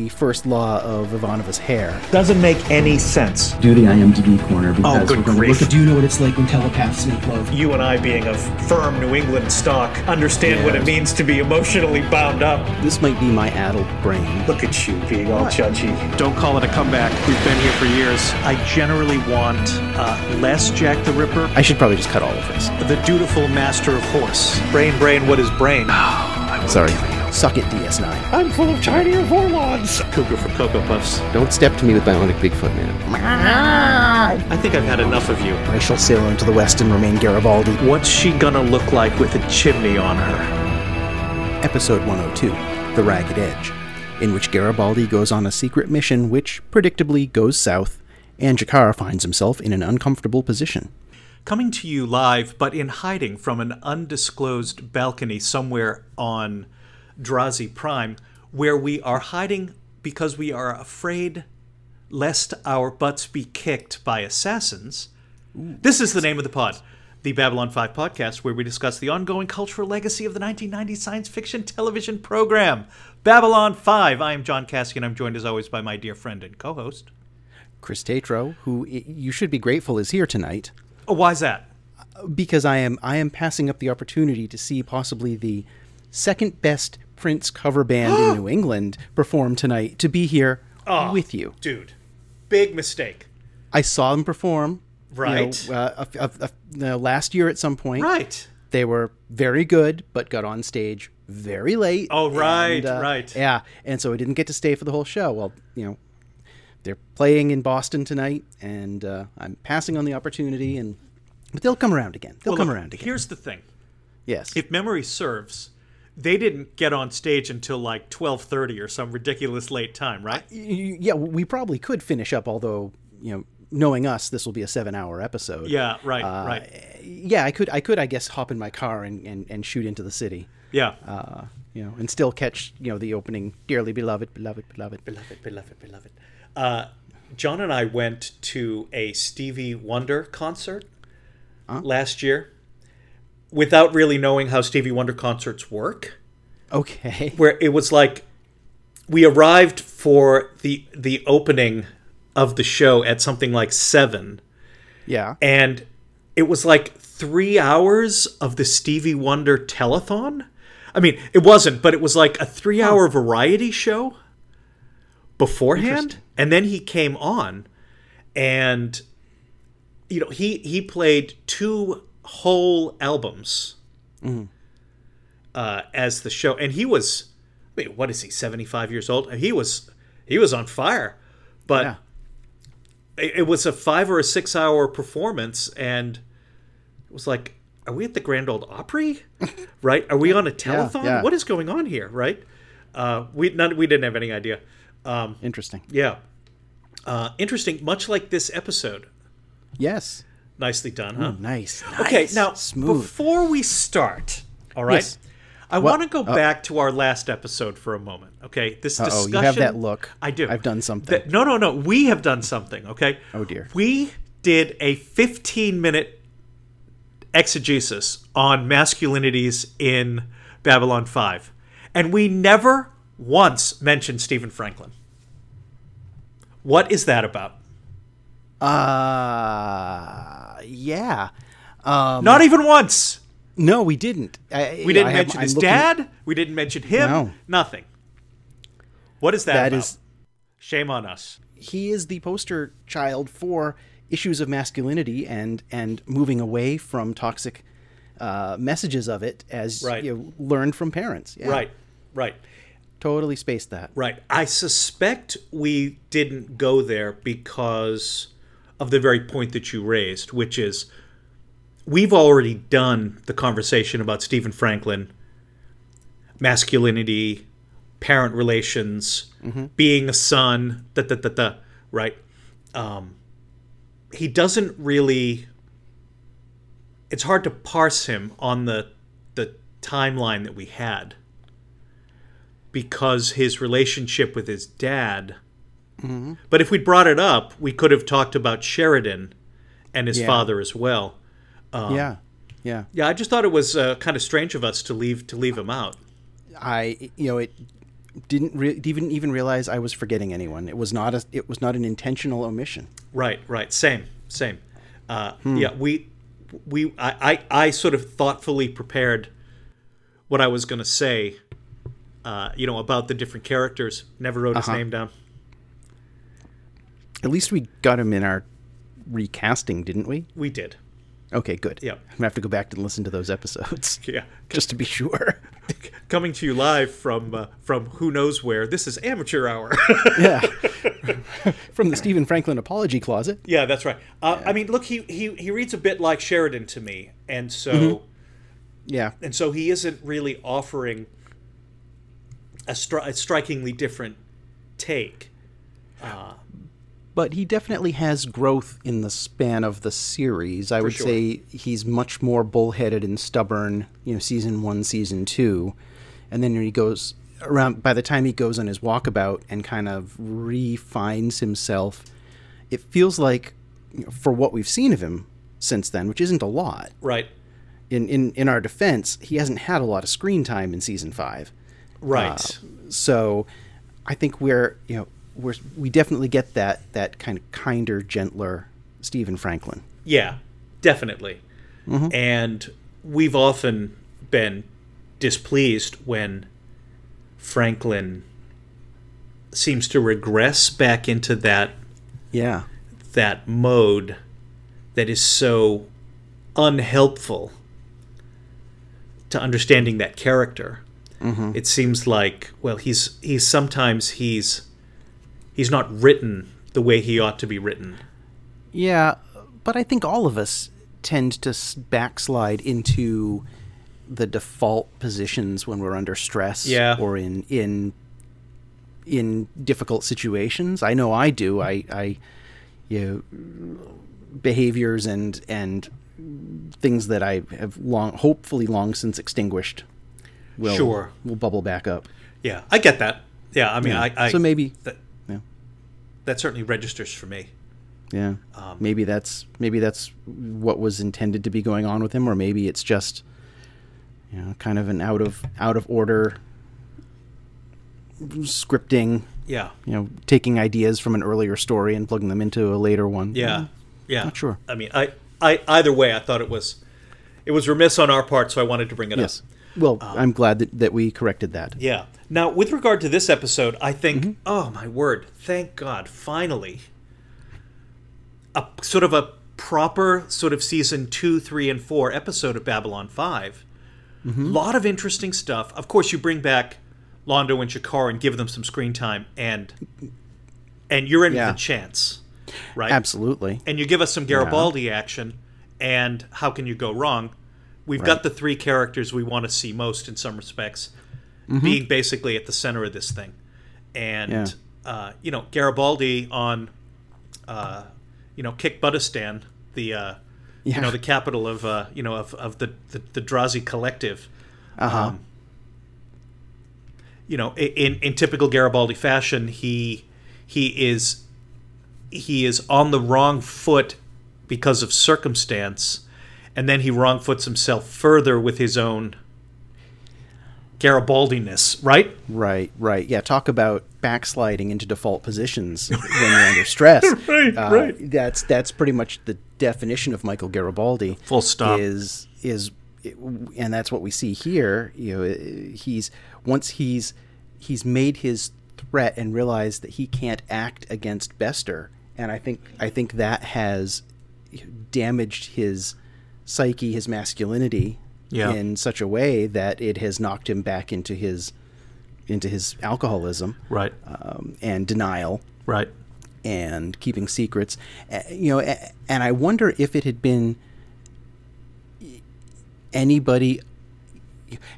the first law of Ivanova's hair. Doesn't make any sense. Do the IMDb corner because Oh, good we're gonna grief. look Do you know what it's like when telepaths implode? You and I, being of firm New England stock, understand what it means to be emotionally bound up. This might be my addled brain. Look at you being all judgy. Don't call it a comeback. We've been here for years. I generally want uh, less Jack the Ripper, I should probably just cut all of this. the dutiful master of horse. Brain, brain, what is brain? Sorry. Suck it, DS9. I'm full of tinier Vorlons. Cougar for Cocoa Puffs. Don't step to me with bionic Bigfoot, man. Ah. I think I've had enough of you. I shall sail into the west and remain Garibaldi. What's she gonna look like with a chimney on her? Episode 102 The Ragged Edge, in which Garibaldi goes on a secret mission which predictably goes south, and G'Kar finds himself in an uncomfortable position. Coming to you live, but in hiding from an undisclosed balcony somewhere on Drazi Prime, where we are hiding because we are afraid lest our butts be kicked by assassins. This is the name of the pod, the Babylon 5 podcast, where we discuss the ongoing cultural legacy of the 1990s science fiction television program, Babylon 5. I am John Cassian. I'm joined as always by my dear friend and co host. Chris Tatro, who you should be grateful is here tonight, Oh, is that? Uh, because I am I am passing up the opportunity to see possibly the second best Prince cover band in New England perform tonight to be here Oh. with you. Dude, big mistake. I saw them perform, you know, Right. uh, a- a- a- last year at some point. Right. They were very good, but got on stage very late. Oh, right, and, uh, right. Yeah, and so I didn't get to stay for the whole show. Well, you know, they're playing in Boston tonight, and uh, I'm passing on the opportunity, and but they'll come around again. They'll Well, come look, around again. Here's the thing. yes. If memory serves, they didn't get on stage until like 12:30 or some ridiculous late time, right? Y- yeah, we probably could finish up, although you know, knowing us, this will be a seven-hour episode. Yeah, right, Uh, right. Yeah, I could, I could, I guess, hop in my car and, and, and shoot into the city. Yeah. uh, you know, and still catch, you know, the opening "Dearly Beloved, Beloved, Beloved." beloved, beloved, beloved. Uh, John and I went to a Stevie Wonder concert last year without really knowing how Stevie Wonder concerts work. Okay. where it was like we arrived for the the opening of the show at something like seven Yeah. and it was like three hours of the stevie wonder telethon i mean it wasn't but it was like a three hour variety show beforehand and then he came on and you know he he played two whole albums uh, as the show, and he was, wait, what is he? Seventy five years old. He was, he was on fire, but Yeah. it, it was a five or a six hour performance, and it was like, are we at the Grand Ole Opry? right? Are we on a telethon? yeah. What is going on here? Right? Uh, we none, we didn't have any idea. Um, Interesting. yeah, uh, interesting. Much like this episode, Yes. Nicely done, huh? Nice. Okay, now smooth. before we start, all right, Yes. I What- want to go uh, back to our last episode for a moment. Okay, this Uh-oh, discussion. you have that look. I do. I've done something. That- no, no, no. We have done something. Okay. Oh, dear. We did a 15 minute exegesis on masculinities in Babylon 5, and we never once mentioned Stephen Franklin. What is that about? Uh, yeah. Um, Not even once. no, we didn't. I, We didn't have- mention I'm his dad. We didn't mention him. No. Nothing. What is that, That about? is- Shame on us. He is the poster child for issues of masculinity and and moving away from toxic uh, messages of it as Right. you know, learned from parents. Yeah, Right. Right. Totally spaced that. Right. I suspect we didn't go there because of the very point that you raised, which is we've already done the conversation about Stephen Franklin, masculinity, parent relations, being a son, da da da da, right? Um, he doesn't really. It's hard to parse him on the the timeline that we had because his relationship with his dad. But if we'd brought it up, we could have talked about Sheridan and his Yeah. father as well. yeah, yeah. Yeah, I just thought it was uh, kind of strange of us to leave to leave him out. I you know it Didn't re- didn't even realize I was forgetting anyone. It was not a it was not an intentional omission. Right, right. Same, same. Uh, Yeah, we, we, I, I, I sort of thoughtfully prepared what I was going to say, uh, you know, about the different characters. Never wrote his name down. At least we got him in our recasting, didn't we? We did. Okay, good. Yeah. I'm gonna have to go back and listen to those episodes Yeah. just to be sure. Coming to you live from uh, from who knows where. This is amateur hour. yeah. From the Stephen Franklin apology closet. yeah, that's right. Uh, I mean, look, he, he he reads a bit like Sheridan to me, and so. Yeah. and so he isn't really offering a, stri- a strikingly different take. But he definitely has growth in the span of the series. I would sure. say he's much more bullheaded and stubborn, you know, season one, season two. And then he goes around, by the time he goes on his walkabout and kind of refines himself, it feels like, you know, for what we've seen of him since then, which isn't a lot, Right. in, in, in our defense, he hasn't had a lot of screen time in season five. Right. Uh, so I think we're you know we're we definitely get that that kind of kinder, gentler Stephen Franklin. yeah, definitely. Mm-hmm. And we've often been displeased when Franklin seems to regress back into that Yeah. that mode that is so unhelpful to understanding that character. Mm-hmm. It seems like well, he's he's sometimes he's he's not written the way he ought to be written. Yeah, but I think all of us tend to backslide into the default positions when we're under stress Yeah. or in in in difficult situations. I know I do. I I you know, behaviors and and things that I have long hopefully long since extinguished will Sure. will bubble back up. Yeah, I get that. Yeah, I mean, Yeah. I, I so maybe yeah. That certainly registers for me. Yeah. Um, maybe that's maybe that's what was intended to be going on with him, or maybe it's just you know kind of an out of out of order scripting. Yeah, You know, taking ideas from an earlier story and plugging them into a later one. yeah, yeah. Not sure. I mean, I, I either way, I thought it was it was remiss on our part, so I wanted to bring it Yes. up. Well, Um, I'm glad that, that we corrected that. Yeah. Now, with regard to this episode, I think, Mm-hmm. oh my word, thank God, finally, a sort of a proper sort of season two, three, and four episode of Babylon 5 A Mm-hmm. lot of interesting stuff. Of course, you bring back Londo and G'Kar and give them some screen time, and and you're in Yeah. with a chance, right? Absolutely. and you give us some Garibaldi action, and how can you go wrong? We've got the three characters we want to see most in some respects, Mm-hmm. being basically at the center of this thing, and Yeah. uh, you know Garibaldi on, uh, you know Kikbuttistan, the uh, you know the capital of uh, you know of, of the, the the Drazi collective. Uh-huh. Um, you know, in in typical Garibaldi fashion, he he is he is on the wrong foot because of circumstance, and then he wrong foots himself further with his own Garibaldiness, right? Right, right. Yeah, talk about backsliding into default positions when you're under stress. Right, Uh, right. That's that's pretty much the definition of Michael Garibaldi. Full stop. Is is and that's what we see here. You know, he's once he's he's made his threat and realized that he can't act against Bester, and I think I think that has damaged his psyche, his masculinity, Yeah. in such a way that it has knocked him back into his into his alcoholism Right, um, and denial right. and keeping secrets. Uh, you know, and I wonder if it had been anybody.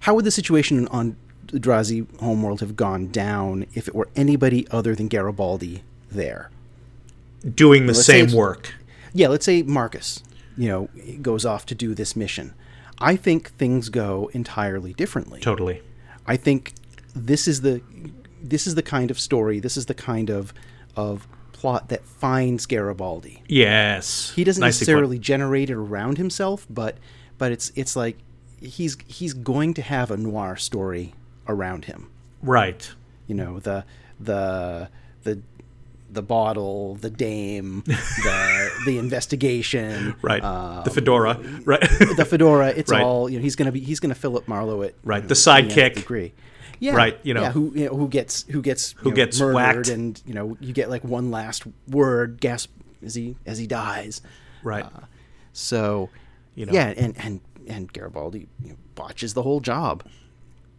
How would the situation on the Drazi homeworld have gone down if it were anybody other than Garibaldi there? Doing the Let's same work. Yeah, let's say Marcus, you know, goes off to do this mission. I think things go entirely differently. Totally. I think this is the this is the kind of story, this is the kind of of plot that finds Garibaldi. Yes. He doesn't Nicely put. necessarily generate it around himself, but but it's it's like he's he's going to have a noir story around him. Right. you know the the the the bottle, the dame, the the investigation, Right. uh, the fedora. Right. the fedora. It's Right. all you know. He's gonna be he's gonna Philip Marlowe it. Right, you know, the sidekick. degree. Yeah, Right, you know. yeah, who you know, who gets who gets Who know, gets murdered, whacked. and you know you get like one last word gasp as he as he dies. right. So, You know. yeah, and and and Garibaldi you know, botches the whole job.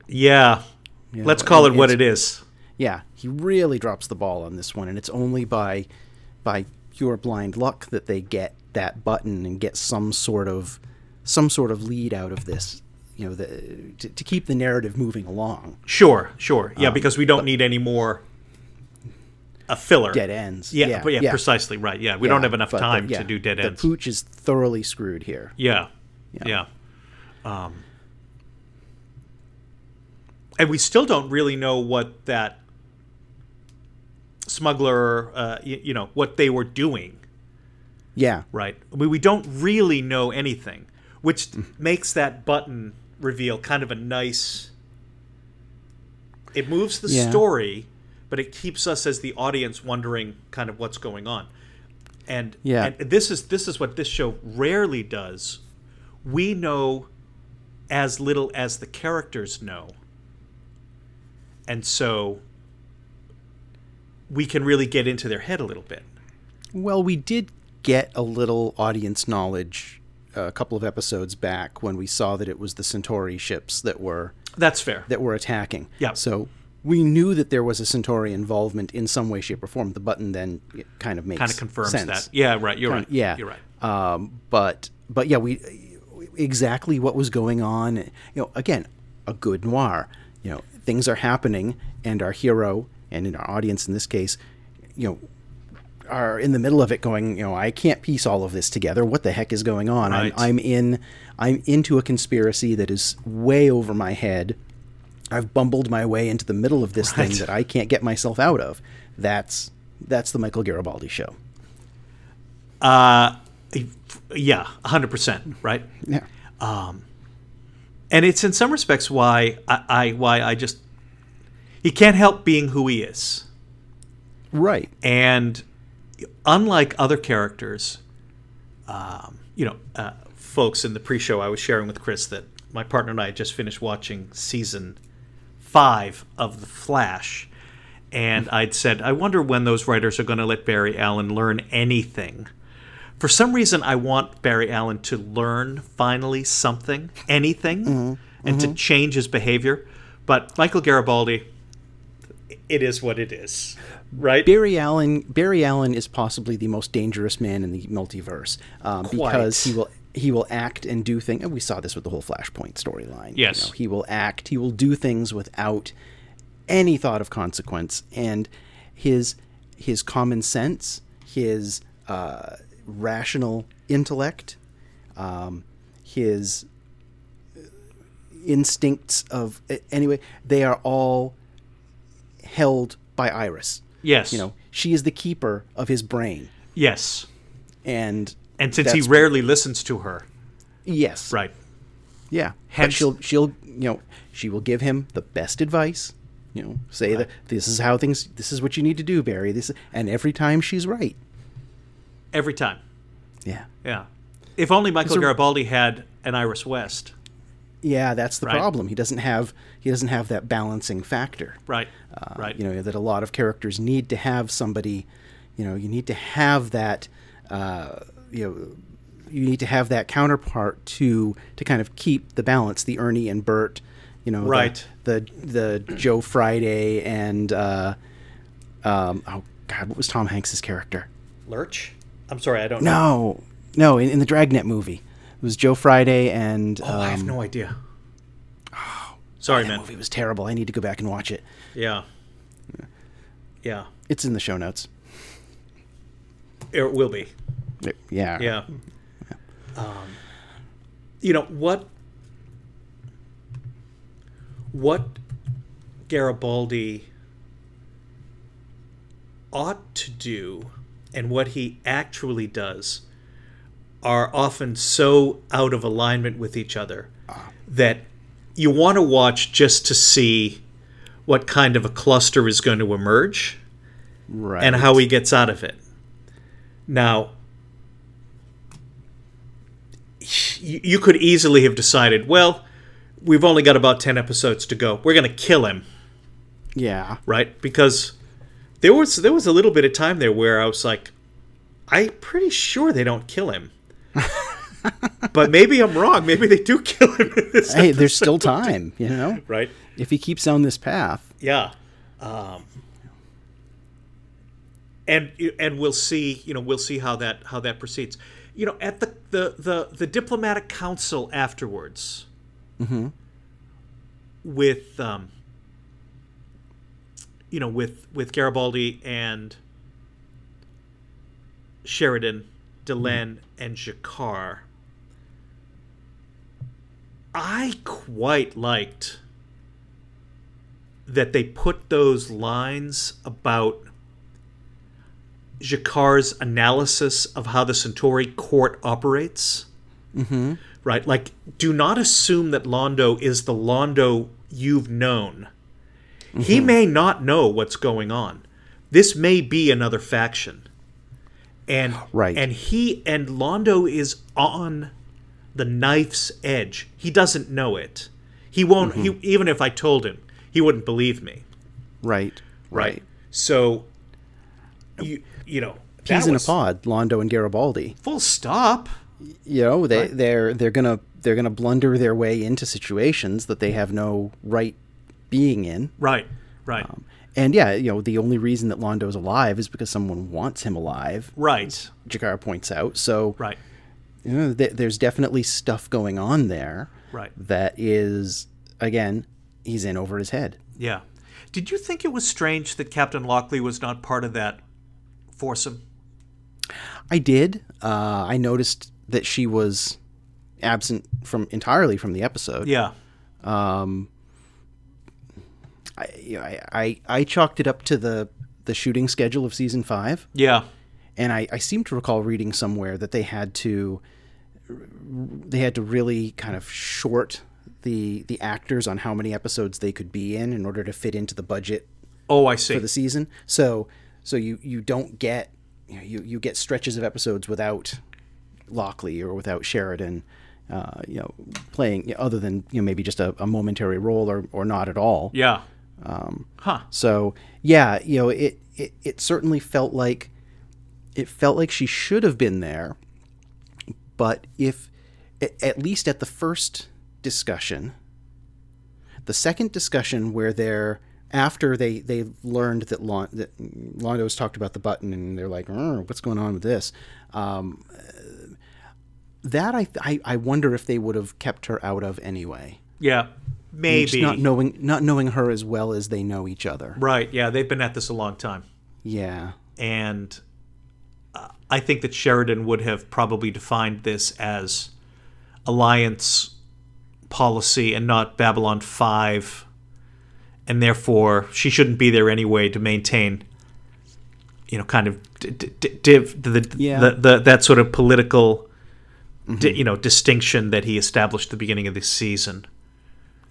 yeah. You Let's call it what it is. Yeah, he really drops the ball on this one, and it's only by by pure blind luck that they get that button and get some sort of some sort of lead out of this. You know, the, to, to keep the narrative moving along. Sure, sure. Um, Yeah, because we don't need any more a filler. Dead ends. Yeah, Yeah, but yeah, yeah. precisely right. Yeah, we don't have enough but the- time to do dead the ends. pooch is thoroughly screwed here. Yeah. Yeah. Yeah. Um, and we still don't really know what that smuggler, uh, y- you know, what they were doing, Yeah, right? I mean, we don't really know anything, which makes that button reveal kind of a nice. It moves the Yeah. story, but it keeps us as the audience wondering kind of what's going on. And Yeah. and this is this is what this show rarely does. We know as little as the characters know. And so we can really get into their head a little bit. Well, we did get a little audience knowledge uh, a couple of episodes back when we saw that it was the Centauri ships that were That's fair. that were attacking. Yeah. So we knew that there was a Centauri involvement in some way, shape, or form. The button then kind of makes kind of confirms sense. that. Yeah, right. You're Kind- right. Yeah. You're right. Um, but but yeah, we exactly what was going on. You know, again, a good noir. You know, things are happening, and our hero and in our audience in this case, you know, are in the middle of it, going, you know, I can't piece all of this together. What the heck is going on? Right. I'm, I'm in, I'm into a conspiracy that is way over my head. I've bumbled my way into the middle of this Right. thing that I can't get myself out of. That's that's the Michael Garibaldi show. Uh, yeah, hundred percent. Right. Yeah. Um, and it's in some respects why I, I why I just he can't help being who he is. Right. And unlike other characters, um, you know, uh, folks in the pre-show, I was sharing with Chris that my partner and I had just finished watching season five of The Flash, and I'd said, I wonder when those writers are going to let Barry Allen learn anything. For some reason, I want Barry Allen to learn finally something, anything, and to change his behavior. But Michael Garibaldi, it is what it is, right? Barry Allen. Barry Allen is possibly the most dangerous man in the multiverse um, because he will he will act and do things. And we saw this with the whole Flashpoint storyline. you Yes. know, he will act. He will do things without any thought of consequence, and his his common sense, his uh, rational intellect, um, his instincts of anyway, they are all held by Iris. Yes. You know, she is the keeper of his brain. Yes. And And since he rarely listens to her, yes, right? yeah, but she'll she'll you know she will give him the best advice. You know, say that this is how things. This is what you need to do, Barry. This and every time she's right. Every time. Yeah, Yeah. If only Michael a- Garibaldi had an Iris West. Yeah, that's the Right. problem. He doesn't have he doesn't have that balancing factor. Right. Uh, right. You know that a lot of characters need to have somebody. You know, you need to have that. Uh, you know, you need to have that counterpart to to kind of keep the balance. The Ernie and Bert. You know, Right. The the, Joe Friday and uh, um, oh God, what was Tom Hanks's character? Lurch? I'm sorry, I don't know. No, no, in, in the Dragnet movie, it was Joe Friday and. Oh, I have um, no idea. Sorry, that man. movie was terrible. I need to go back and watch it. Yeah. Yeah. It's in the show notes. It will be. Yeah. Yeah. Um, you know what? What Garibaldi ought to do, and what he actually does, are often so out of alignment with each other ah. that you want to watch just to see what kind of a cluster is going to emerge Right. and how he gets out of it. Now, you you could easily have decided, well, we've only got about 10 episodes to go. We're going to kill him, Yeah. right? Because there was there was a little bit of time there where I was like, I'm pretty sure they don't kill him. But maybe I'm wrong. Maybe they do kill him in this Hey, there's still time, you know? right? If he keeps on this path. Yeah. Um, and and we'll see, you know, we'll see how that how that proceeds. You know, at the the the, the diplomatic council afterwards, with um, you know, with with Garibaldi and Sheridan, Delenn, and G'Kar. I quite liked that they put those lines about G'Kar's analysis of how the Centauri court operates. Mm-hmm. Right? Like, do not assume that Londo is the Londo you've known. He may not know what's going on. This may be another faction. And Right. and he and Londo is on the knife's edge. He doesn't know it. He won't he mm-hmm. even if I told him, he wouldn't believe me. Right. Right. So you you know Peas in a pod, Londo and Garibaldi. Full stop. You know, they they're they're gonna they're gonna blunder their way into situations that they have no right being in. Right. Right. Um, and yeah, you know, the only reason that Londo's alive is because someone wants him alive. right. G'Kar points out. So Right. You know, th- there's definitely stuff going on there Right. that is again he's in over his head. Yeah. Did you think it was strange that Captain Lockley was not part of that foursome? I did. Uh, I noticed that she was absent from entirely from the episode. Yeah. I, you know, I, I I chalked it up to the the shooting schedule of season five, Yeah. and I, I seem to recall reading somewhere that they had to they had to really kind of short the the actors on how many episodes they could be in in order to fit into the budget Oh, I see. for the season. So so you you don't get you know, you you get stretches of episodes without Lockley or without Sheridan, uh, you know, playing you know, other than you know maybe just a, a momentary role or or not at all. yeah. huh. So yeah, you know, it, it it certainly felt like it felt like she should have been there, but if at least at the first discussion, the second discussion where they're after they they learned that Lon, that Londo's talked about the button and they're like, "Oh, what's going on with this? Um, that I, I I wonder if they would have kept her out of anyway. Yeah. Just Maybe. not knowing not knowing her as well as they know each other. right. Yeah. They've been at this a long time. Yeah. And I think that Sheridan would have probably defined this as alliance policy and not Babylon 5. And therefore, she shouldn't be there anyway to maintain, you know, kind of d- d- div, the, Yeah. the, the, that sort of political, di- mm-hmm. you know, distinction that he established at the beginning of this season.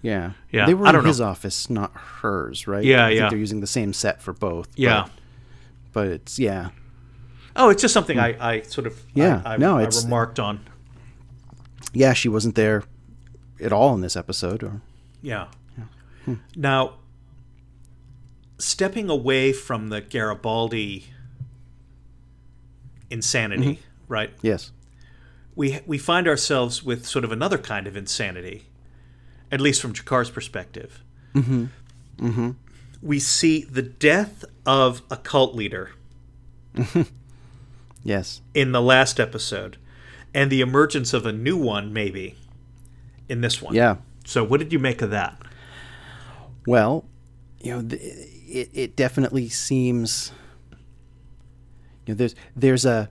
Yeah. Yeah, They were in his know. office, not hers, right? Yeah, I think yeah. they're using the same set for both. Yeah. But, but it's yeah. Oh, it's just something I, I sort of Yeah, I, I, no, I it's- remarked on. Yeah, she wasn't there at all in this episode or Yeah. Now, stepping away from the Garibaldi insanity, right? yes. We we find ourselves with sort of another kind of insanity, at least from G'Kar's perspective. Mm-hmm. Mm-hmm. We see the death of a cult leader Yes. in the last episode, and the emergence of a new one, maybe, in this one. Yeah. So, what did you make of that? Well, you know, th- it it definitely seems you know there's there's a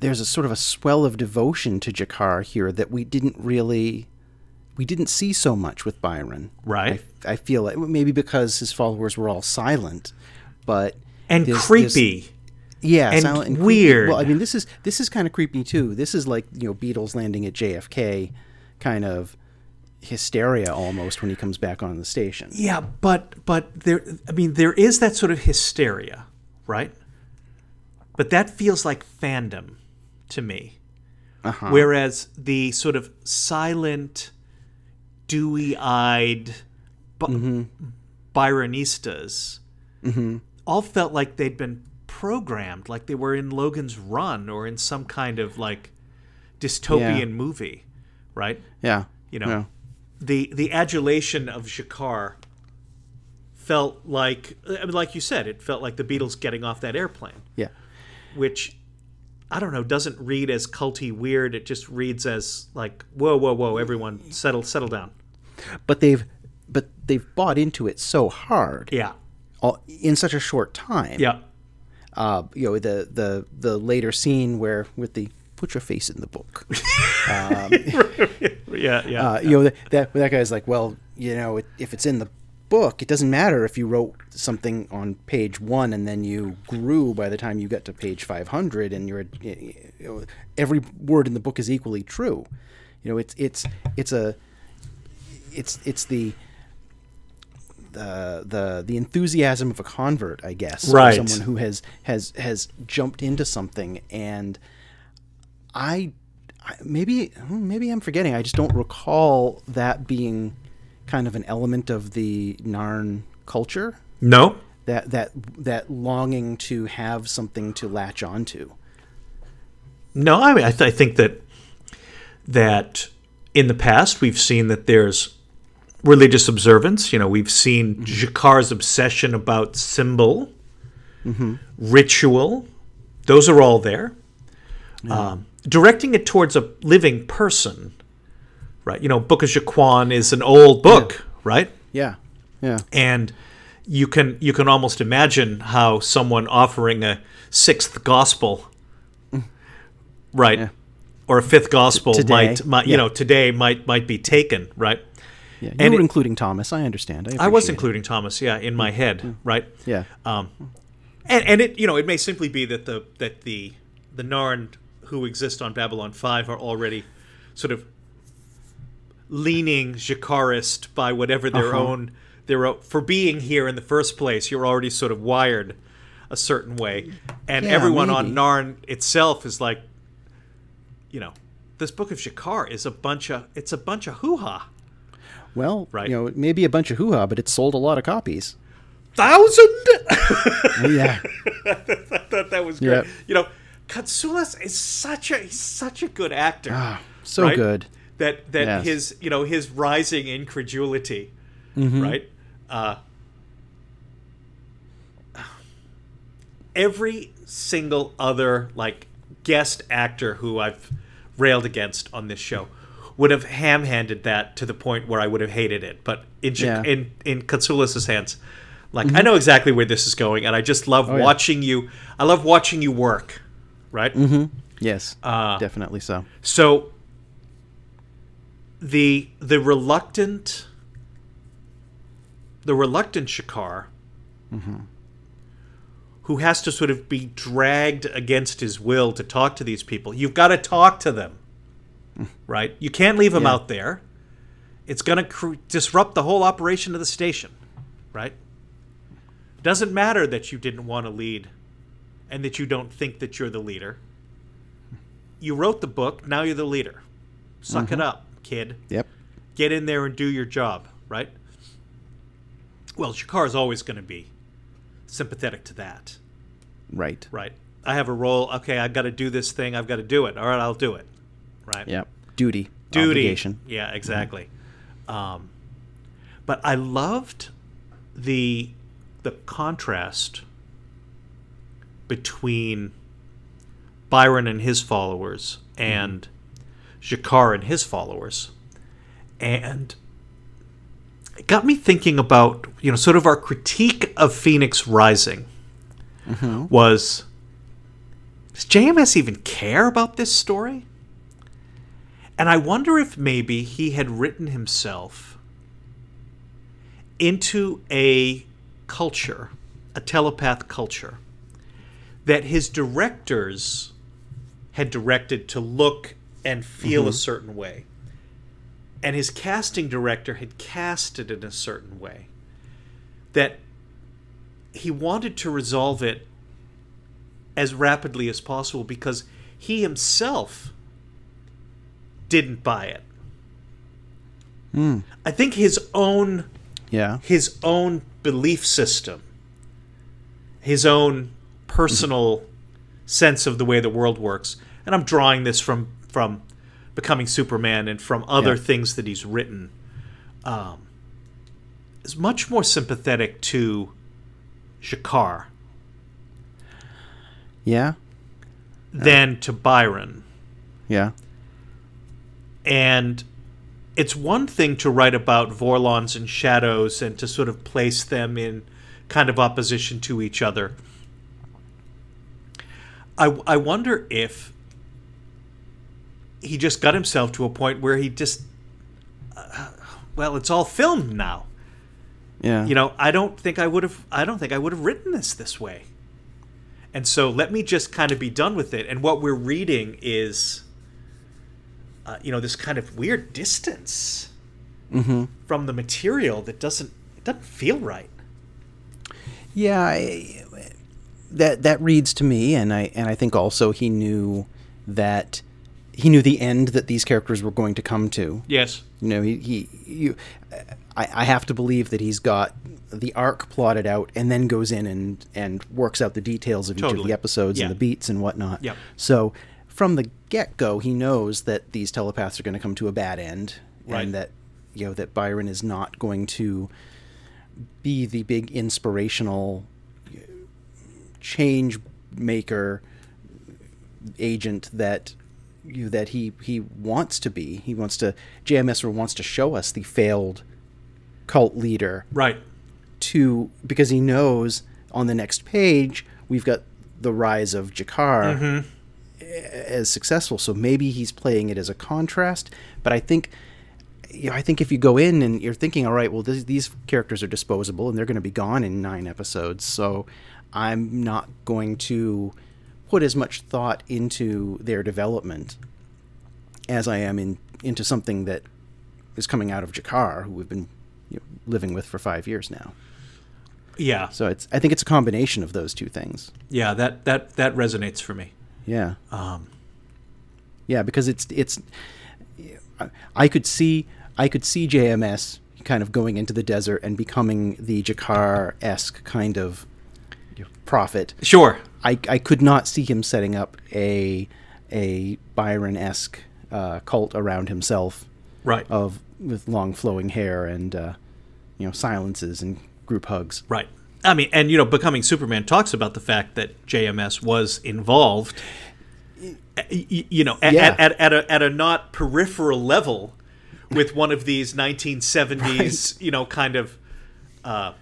there's a sort of a swell of devotion to G'Kar here that we didn't really we didn't see so much with Byron. Right. I, I feel like maybe because his followers were all silent, but And there's- there's- creepy. Yeah, and silent and creepy. weird. Well, I mean, this is this is kind of creepy too. This is like you know Beatles landing at JFK, kind of hysteria almost when he comes back on the station. Yeah, but but there I mean there is that sort of hysteria, right? But that feels like fandom to me. Uh-huh. Whereas the sort of silent, dewy-eyed Mm-hmm. Byronistas all felt like they'd been programmed, like they were in Logan's Run or in some kind of like dystopian Yeah. movie, right? Yeah. You know, Yeah. the the adulation of G'Kar felt like, I mean, like you said, it felt like the Beatles getting off that airplane, Yeah. which I don't know doesn't read as culty weird. It just reads as like, whoa, whoa, whoa, everyone settle settle down. But they've but they've bought into it so hard Yeah, all, in such a short time. yeah, Uh, you know the the the later scene where with the put your face in the book. yeah, yeah. Uh, you know that, that that guy's like, well, you know, it, if it's in the book, it doesn't matter if you wrote something on page one and then you grew by the time you got to page five hundred, and you're you know, every word in the book is equally true. You know, it's it's it's a it's it's the the the the enthusiasm of a convert, I guess, Right. Someone who has has has jumped into something, and I, I maybe hmm, maybe I'm forgetting. I just don't recall that being kind of an element of the Narn culture. no, That that that longing to have something to latch onto. No, I mean, I, th- I think that that in the past we've seen that there's religious observance. You know, we've seen G'Kar's obsession about symbol, ritual. Those are all there. Um, directing it towards a living person, right? You know, Book of G'Quan is an old book, right? Yeah, yeah, and you can you can almost imagine how someone offering a sixth gospel right or a fifth gospel today, might, might you know today might might be taken right yeah. You And were it- including Thomas. I understand. I, i was appreciate it. including thomas yeah in my head right Yeah, um, and and it you know it may simply be that the that the the Narn who exist on Babylon Five are already sort of leaning G'Karist by whatever their Uh-huh. own their own, for being here in the first place. You're already sort of wired a certain way, and Yeah, everyone on. Narn itself is like, you know, this book of G'Kar is a bunch of it's a bunch of hoo ha. Well, Right. you know, it may be a bunch of hoo ha, but it sold a lot of copies. Thousand. yeah, I thought that was great. Yep. You know, Katsulas is such a he's such a good actor. Ah, so right? good. That that Yes. his you know his rising incredulity, Mm-hmm. right? Uh, every single other like guest actor who I've railed against on this show would have ham-handed that to the point where I would have hated it. But in Yeah. Mm-hmm. in in Katsulas' hands, like I know exactly where this is going, and I just love Oh, yeah. watching you. I love watching you work, right? Mm-hmm. Yes, Uh, definitely so. So the the reluctant the reluctant G'Kar Mm-hmm who has to sort of be dragged against his will to talk to these people. You've got to talk to them. Right? You can't leave them Yeah. out there. It's going to cr- disrupt the whole operation of the station. Right? Doesn't matter that you didn't want to lead and that you don't think that you're the leader you wrote the book now you're the leader suck it mm-hmm. up kid Yep. get in there and do your job right well G'Kar is always going to be sympathetic to that Right. right i have a role okay i've got to do this thing i've got to do it all right i'll do it right. Yep. Duty. duty. Obligation. yeah mm-hmm. exactly. Um, but i loved the the contrast between byron and his followers mm-hmm. and G'Kar and his followers. And it got me thinking about you know sort of our critique of phoenix rising mm-hmm. was does jms even care about this story and I wonder if maybe he had written himself into a culture, a telepath culture, that his directors had directed to look and feel a mm-hmm. certain way. and his casting director had cast it in a certain way that he wanted to resolve it as rapidly as possible because he himself didn't buy it. I think his own Yeah. his own belief system, his own personal sense of the way the world works. And I'm drawing this from from becoming Superman and from other Yeah. things that he's written. Um, is much more sympathetic to G'Kar Yeah. than to Byron. Yeah. And it's one thing to write about Vorlons and shadows and to sort of place them in kind of opposition to each other. I, I wonder if he just got himself to a point where he just, uh, well, it's all filmed now. Yeah. You know, I don't think I would have. I don't think I would have written this this way. And so let me just kind of be done with it. And what we're reading is, uh, you know, this kind of weird distance from the material that doesn't it doesn't feel right. Yeah, I, that that reads to me, and I and I think also he knew that he knew the end that these characters were going to come to. Yes. You know, he he you, I, I have to believe that he's got the arc plotted out, and then goes in and and works out the details of each of the episodes Yeah. and the beats and whatnot. Yep. So from the get go, he knows that these telepaths are going to come to a bad end, Right. and that you know that Byron is not going to be the big inspirational change maker agent that you that he he wants to be. He wants to JMS wants to show us the failed cult leader Right. to because he knows on the next page we've got the rise of G'Kar mm-hmm. As successful. So maybe he's playing it as a contrast, but I think you know, I think if you go in and you're thinking, all right, well, this, these characters are disposable and they're going to be gone in nine episodes, so I'm not going to put as much thought into their development as I am in into something that is coming out of G'Kar, who we've been you know, living with for five years now. Yeah. So it's I think it's a combination of those two things. Yeah. That that that resonates for me. Yeah. Um. Yeah, because it's it's. I- could see I could see JMS kind of going into the desert and becoming the G'Kar esque kind of prophet. Sure. I I could not see him setting up a a Byron esque uh, cult around himself Right. of with long flowing hair and uh, you know silences and group hugs. Right. I mean, and you know, becoming Superman talks about the fact that JMS was involved. You know, at, Yeah. at, at, at a at a not peripheral level, with one of these 1970s, you know, kind of uh,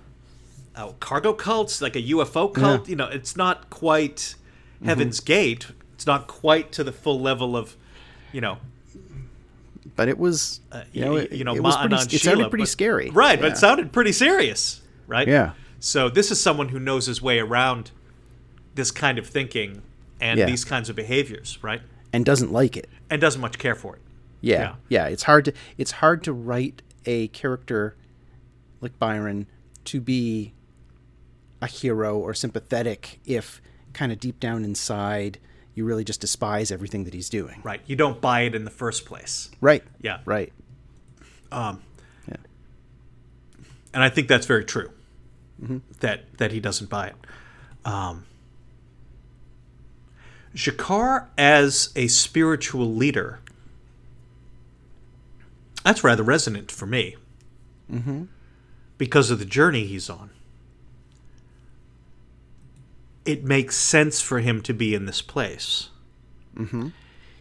oh, cargo cults, like a UFO cult. Yeah. You know, it's not quite Heaven's Gate. It's not quite to the full level of, you know, But it was you know it, you know, it was pretty, it sounded pretty but- scary. Right, but it sounded pretty serious, right? Yeah. So this is someone who knows his way around this kind of thinking and Yeah. these kinds of behaviors, right? and doesn't like it. And doesn't much care for it. Yeah, Yeah. yeah. It's hard to it's hard to write a character like Byron to be a hero or sympathetic if kind of deep down inside you really just despise everything that he's doing. Right. You don't buy it in the first place. Right. Yeah. Right. Um, Yeah. and I think that's very true. That that he doesn't buy it. Um, G'Kar as a spiritual leader. That's rather resonant for me. Mm-hmm. Because of the journey he's on. It makes sense for him to be in this place.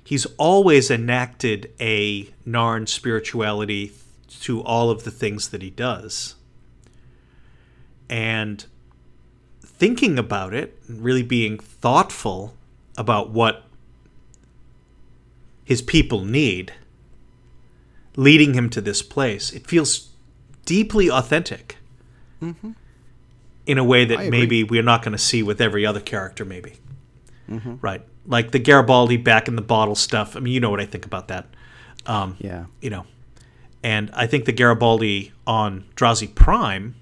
He's always enacted a Narn spirituality to all of the things that he does. And thinking about it, and really being thoughtful about what his people need, leading him to this place, it feels deeply authentic in a way that maybe we're not going to see with every other character, maybe. Right. Like the Garibaldi back in the bottle stuff. I mean, you know what I think about that. Um, Yeah. you know, And I think the Garibaldi on Drazi Prime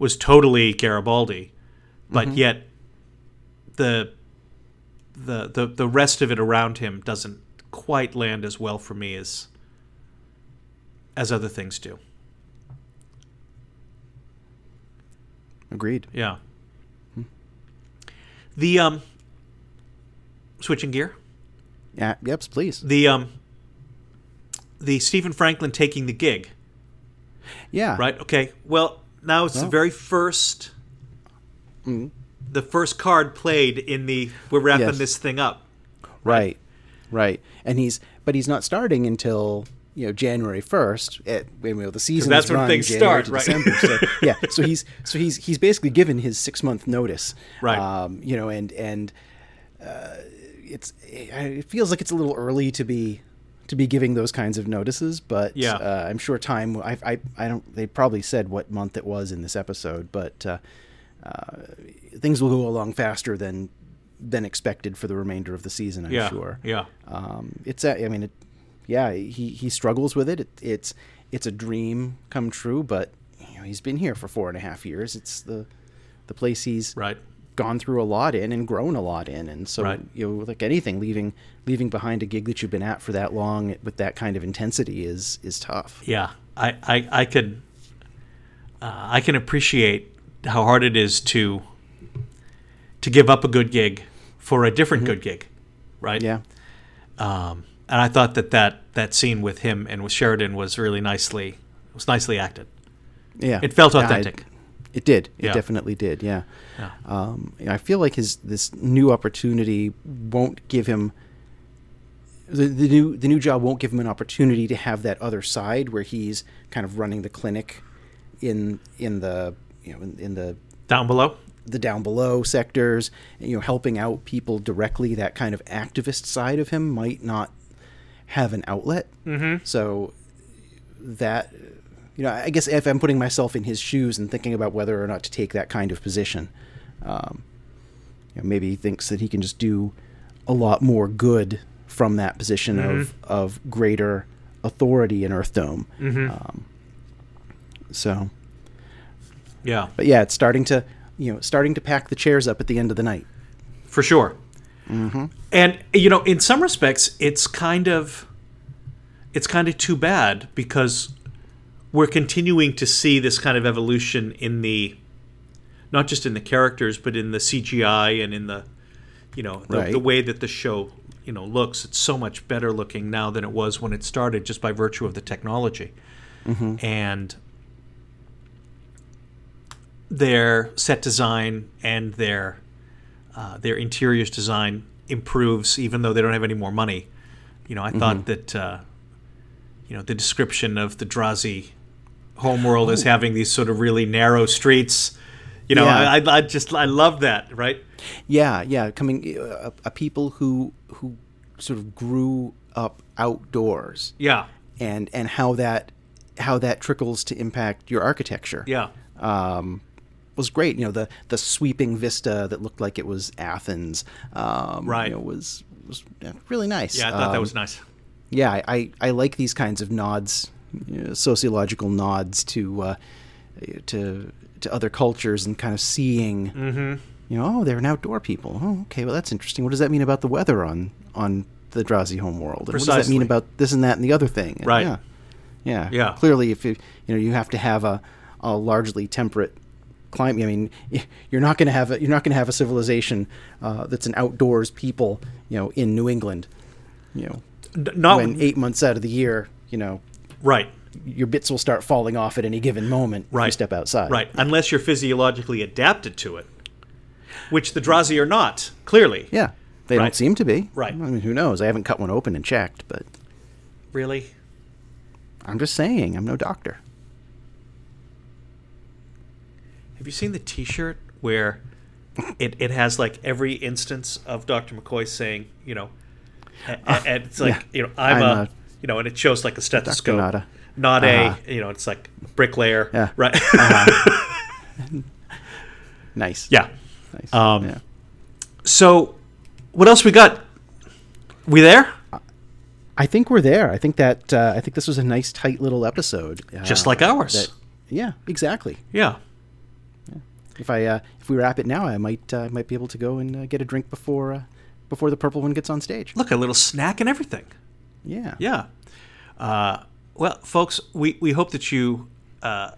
was totally Garibaldi, but yet the, the the the rest of it around him doesn't quite land as well for me as as other things do. Agreed. Yeah. The um switching gear. Yeah. Yep. Please. The um the Stephen Franklin taking the gig, Yeah. right? Okay. Well, now it's the very first the first card played in the we're wrapping Yes. this thing up. Right. Right. And he's but he's not starting until you know January first. At you know, the season that's when things January start, right. December. So yeah. So he's so he's he's basically given his six month notice. Right. Um, you know, and and uh, it's it feels like it's a little early to be to be giving those kinds of notices, but Yeah. uh, I'm sure time. I, I I don't. They probably said what month it was in this episode, but. Uh, uh, things will go along faster than than expected for the remainder of the season. I'm Yeah. sure. Yeah. Um, it's a, I mean, it, yeah, he he struggles with it. it. It's it's a dream come true, but you know, he's been here for four and a half years. It's the the place he's Right. Gone through a lot in and grown a lot in, and so Right. you know, like anything, leaving leaving behind a gig that you've been at for that long with that kind of intensity is is tough. Yeah. I I I could uh, I can appreciate how hard it is to to give up a good gig for a different good gig, right? Yeah, Um, and I thought that, that that scene with him and with Sheridan was really nicely was nicely acted. yeah. It felt authentic. It did. It Yeah. definitely did. Yeah. Yeah. Um, I feel like his this new opportunity won't give him the, the new the new job won't give him an opportunity to have that other side where he's kind of running the clinic in in the you know in, in the Down below. the down below sectors, you know, helping out people directly. That kind of activist side of him might not have an outlet. Mm-hmm. So that, you know, I guess if I'm putting myself in his shoes and thinking about whether or not to take that kind of position, um, you know, maybe he thinks that he can just do a lot more good from that position of of greater authority in Earth Dome. Um, so Yeah, but yeah, it's starting to you know starting to pack the chairs up at the end of the night. for sure. And you know, in some respects, it's kind of it's kind of too bad because we're continuing to see this kind of evolution in the not just in the characters, but in the CGI and in the you know the, Right. the way that the show you know looks. It's so much better looking now than it was when it started, just by virtue of the technology. And their set design and their uh, their interiors design improves, even though they don't have any more money. You know, I thought that uh, you know the description of the Drazi homeworld as having these sort of really narrow streets. You know, Yeah. I, I, just I love that, right? Yeah, yeah, coming uh, a people who who sort of grew up outdoors Yeah, and and how that how that trickles to impact your architecture. yeah, um, was great. You know, the the sweeping vista that looked like it was Athens. Um, Right. You know, was was really nice. yeah. I thought that Um, was nice. yeah, I, I, I like these kinds of nods, you know, sociological nods to uh, to to other cultures and kind of seeing, Mm-hmm. you know, oh, they're an outdoor people. Oh, okay, well that's interesting. What does that mean about the weather on on the Drazi homeworld? And what does that mean about this and that and the other thing? And Right. Yeah. Yeah. Yeah. Clearly, if you you know you have to have a, a largely temperate climate. I mean, you're not going to have a, you're not going to have a civilization uh, that's an outdoors people. You know, in New England. You know, Not when eight months out of the year, you know, right, your bits will start falling off at any given moment if you Right. step outside. right. Unless you're physiologically adapted to it, which the Drazi are not. Clearly, Yeah. They Right. don't seem to be. Right. I mean, who knows? I haven't cut one open and checked, but really. I'm just saying, I'm no doctor. Have you seen the T-shirt where it, it has like every instance of Dr. McCoy saying, you know, a- a- and it's like yeah. you know I'm, I'm a, a- you know, and it shows like a stethoscope, not Uh-huh. a you know, it's like bricklayer, Yeah. right? Nice. yeah. Nice. Um, yeah. So, what else we got? We there? I think we're there. I think that uh, I think this was a nice, tight little episode. Uh, Just like ours. that- yeah, exactly. Yeah. If I uh, if we wrap it now, I might uh, might be able to go and uh, get a drink before uh, before the purple one gets on stage. Look, a little snack and everything. Yeah. Yeah. Uh, well, folks, we, we hope that you uh,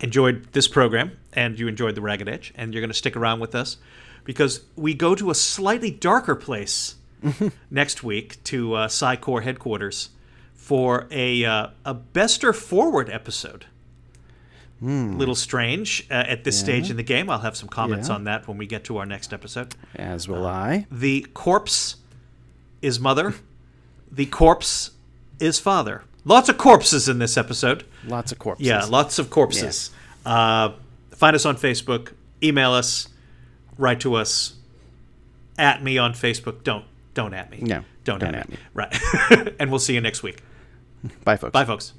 enjoyed this program and you enjoyed the Ragged Edge, and you're going to stick around with us because we go to a slightly darker place next week to uh, Psi Corps headquarters for a uh, a Bester Forward episode. Little strange uh, at this stage in the game. I'll have some comments Yeah. on that when we get to our next episode. As will I. The corpse is mother. The corpse is father. Lots of corpses in this episode. Lots of corpses. Yeah, lots of corpses. Uh, find us on Facebook. Email us. Write to us. At me on Facebook. Don't don't at me. No, Don't, don't at at me. me. Right. and we'll see you next week. Bye, folks. Bye, folks.